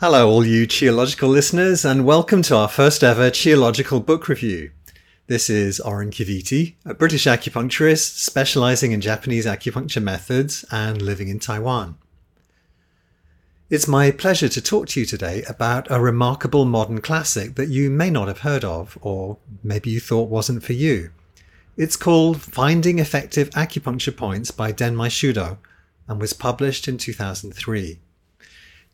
Hello, all you Qiological listeners, and welcome to our first ever Qiological book review. This is Oran Kivity, a British acupuncturist specializing in Japanese acupuncture methods and living in Taiwan. It's my pleasure to talk to you today about a remarkable modern classic that you may not have heard of, or maybe you thought wasn't for you. It's called Finding Effective Acupuncture Points by Denmei Shudo and was published in 2003.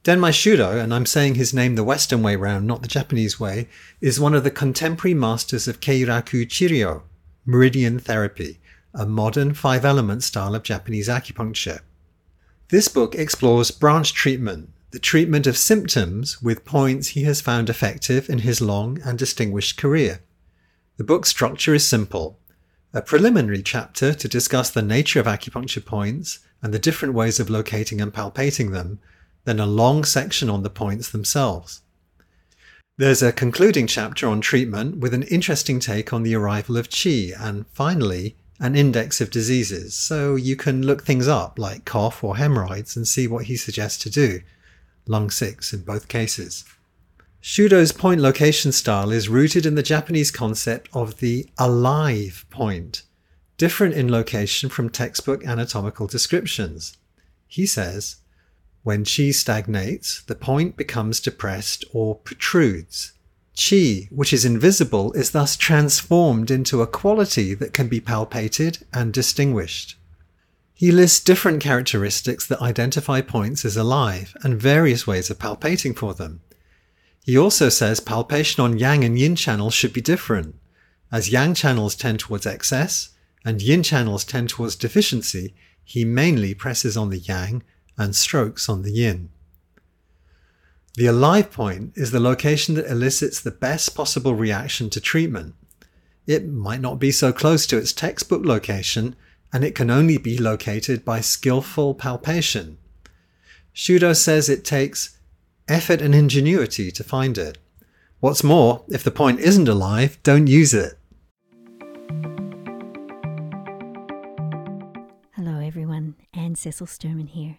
Denmei Shudo, and I'm saying his name the Western way round, not the Japanese way, is one of the contemporary masters of Keiraku Chiryo, meridian therapy, a modern five element style of Japanese acupuncture. This book explores branch treatment, the treatment of symptoms with points he has found effective in his long and distinguished career. The book's structure is simple a preliminary chapter to discuss the nature of acupuncture points and the different ways of locating and palpating them then a long section on the points themselves. There's a concluding chapter on treatment with an interesting take on the arrival of qi, and finally, an index of diseases, so you can look things up like cough or hemorrhoids and see what he suggests to do. Lung 6 in both cases. Shudo's point location style is rooted in the Japanese concept of the alive point, different in location from textbook anatomical descriptions. He says, when qi stagnates, the point becomes depressed or protrudes. Qi, which is invisible, is thus transformed into a quality that can be palpated and distinguished. He lists different characteristics that identify points as alive and various ways of palpating for them. He also says palpation on yang and yin channels should be different, as yang channels tend towards excess and yin channels tend towards deficiency. He mainly presses on the yang and strokes on the yin. The alive point is the location that elicits the best possible reaction to treatment. It might not be so close to its textbook location, and it can only be located by skillful palpation. Shudo says it takes effort and ingenuity to find it. What's more, if the point isn't alive, don't use it. Hello, everyone. Anne Cecil Sturman here.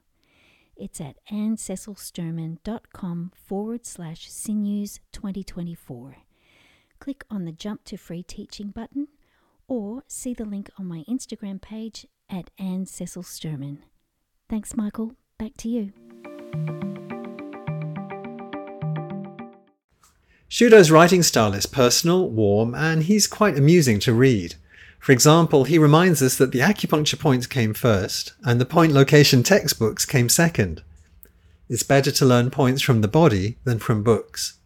It's at annececilsturman.com forward slash sinews 2024. Click on the Jump to Free Teaching button or see the link on my Instagram page at Anne Cecil Sturman. Thanks, Michael. Back to you. Shudo's writing style is personal, warm, and he's quite amusing to read. For example, he reminds us that the acupuncture points came first and the point location textbooks came second. It's better to learn points from the body than from books.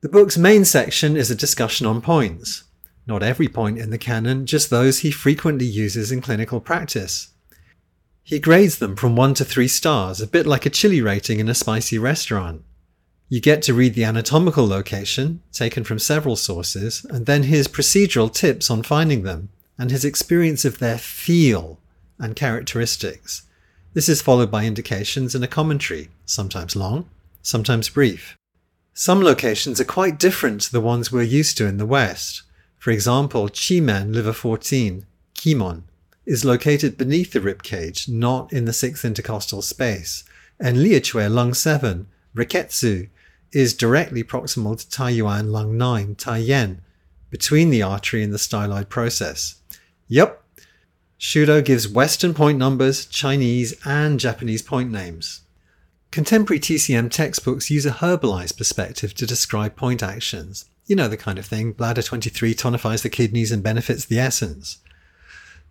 The book's main section is a discussion on points. Not every point in the canon, just those he frequently uses in clinical practice. He grades them from 1 to 3 stars, a bit like a chili rating in a spicy restaurant. You get to read the anatomical location, taken from several sources, and then his procedural tips on finding them and his experience of their feel and characteristics. This is followed by indications and a commentary, sometimes long, sometimes brief. Some locations are quite different to the ones we're used to in the West. For example, Qimen liver 14, Kimon, is located beneath the rib cage, not in the sixth intercostal space, and Lieque lung 7, Rekketsu, is directly proximal to Taiyuan lung 9, Taiyan, between the artery and the styloid process. Yep. Shudo gives Western point numbers, Chinese, and Japanese point names. Contemporary TCM textbooks use a herbalized perspective to describe point actions, You know the kind of thing. Bladder 23 tonifies the kidneys and benefits the essence.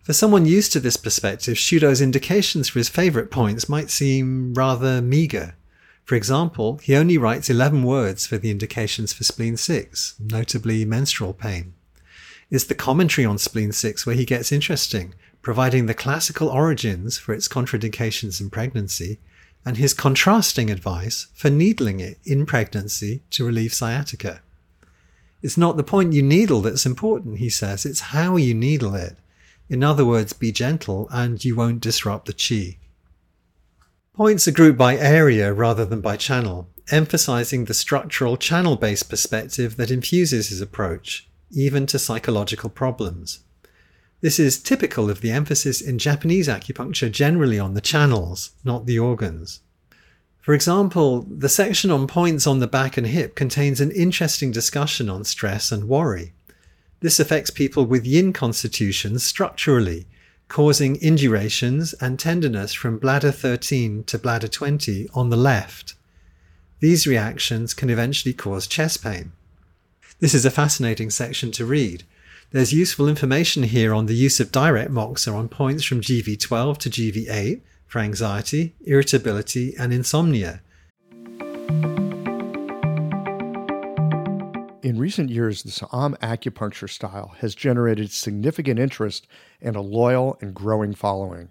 For someone used to this perspective, Shudo's indications for his favourite points might seem rather meagre. For example, he only writes 11 words for the indications for spleen 6, notably menstrual pain. It's the commentary on spleen 6 where he gets interesting, providing the classical origins for its contraindications in pregnancy and his contrasting advice for needling it in pregnancy to relieve sciatica. It's not the point you needle that's important, he says, it's how you needle it. In other words, be gentle and you won't disrupt the chi. Points are grouped by area rather than by channel, emphasizing the structural channel based perspective that infuses his approach, even to psychological problems. This is typical of the emphasis in Japanese acupuncture generally on the channels, not the organs. For example, the section on points on the back and hip contains an interesting discussion on stress and worry. This affects people with yin constitutions structurally, causing indurations and tenderness from bladder 13 to bladder 20 on the left. These reactions can eventually cause chest pain. This is a fascinating section to read. There's useful information here on the use of direct moxa on points from GV12 to GV8 for anxiety, irritability, and insomnia. In recent years, the Sa'am acupuncture style has generated significant interest and a loyal and growing following.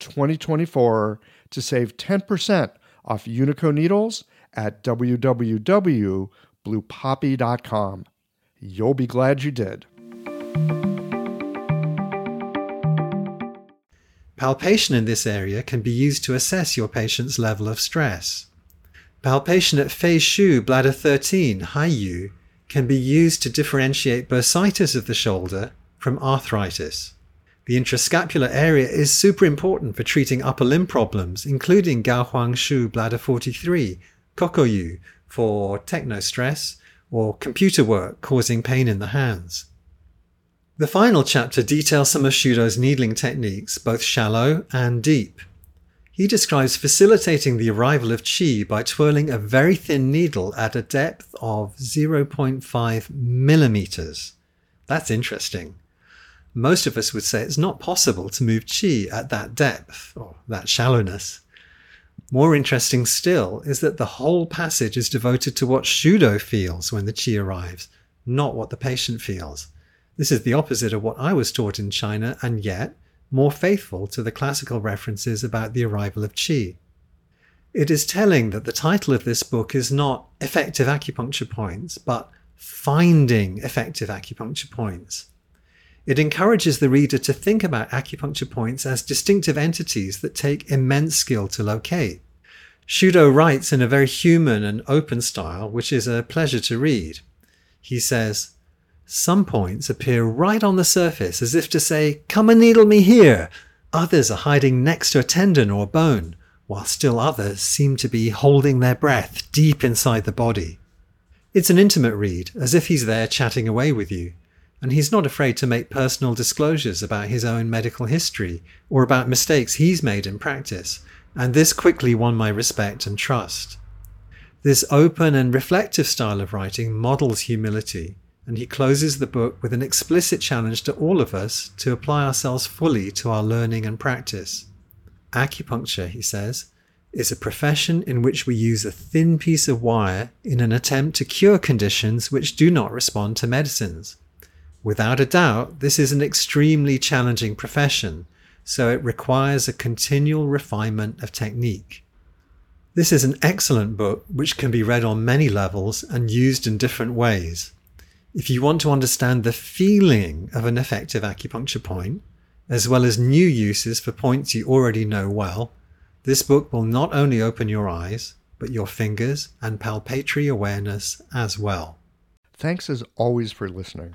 QI2024 to save 10% off Unico needles at www.bluepoppy.com. You'll be glad you did. Palpation in this area can be used to assess your patient's level of stress. Palpation at Fei Shu bladder 13, Haiyu, can be used to differentiate bursitis of the shoulder from arthritis. The interscapular area is super important for treating upper limb problems, including Gaohuang Shu bladder 43, Kokoyu for techno stress, or computer work causing pain in the hands. The final chapter details some of Shudo's needling techniques, both shallow and deep. He describes facilitating the arrival of chi by twirling a very thin needle at a depth of 0.5 millimeters. That's interesting. Most of us would say it's not possible to move chi at that depth or that shallowness. More interesting still is that the whole passage is devoted to what Shudo feels when the chi arrives, not what the patient feels. This is the opposite of what I was taught in China, and yet, more faithful to the classical references about the arrival of qi. It is telling that the title of this book is not Effective Acupuncture Points, but Finding Effective Acupuncture Points. It encourages the reader to think about acupuncture points as distinctive entities that take immense skill to locate. Shudo writes in a very human and open style, which is a pleasure to read. He says, some points appear right on the surface as if to say, Come and needle me here. Others are hiding next to a tendon or bone, while still others seem to be holding their breath deep inside the body. It's an intimate read, as if he's there chatting away with you, and he's not afraid to make personal disclosures about his own medical history or about mistakes he's made in practice, and this quickly won my respect and trust. This open and reflective style of writing models humility and he closes the book with an explicit challenge to all of us to apply ourselves fully to our learning and practice. Acupuncture, he says, is a profession in which we use a thin piece of wire in an attempt to cure conditions which do not respond to medicines. Without a doubt, this is an extremely challenging profession, so it requires a continual refinement of technique. This is an excellent book which can be read on many levels and used in different ways. If you want to understand the feeling of an effective acupuncture point, as well as new uses for points you already know well, this book will not only open your eyes, but your fingers and palpatory awareness as well. Thanks as always for listening.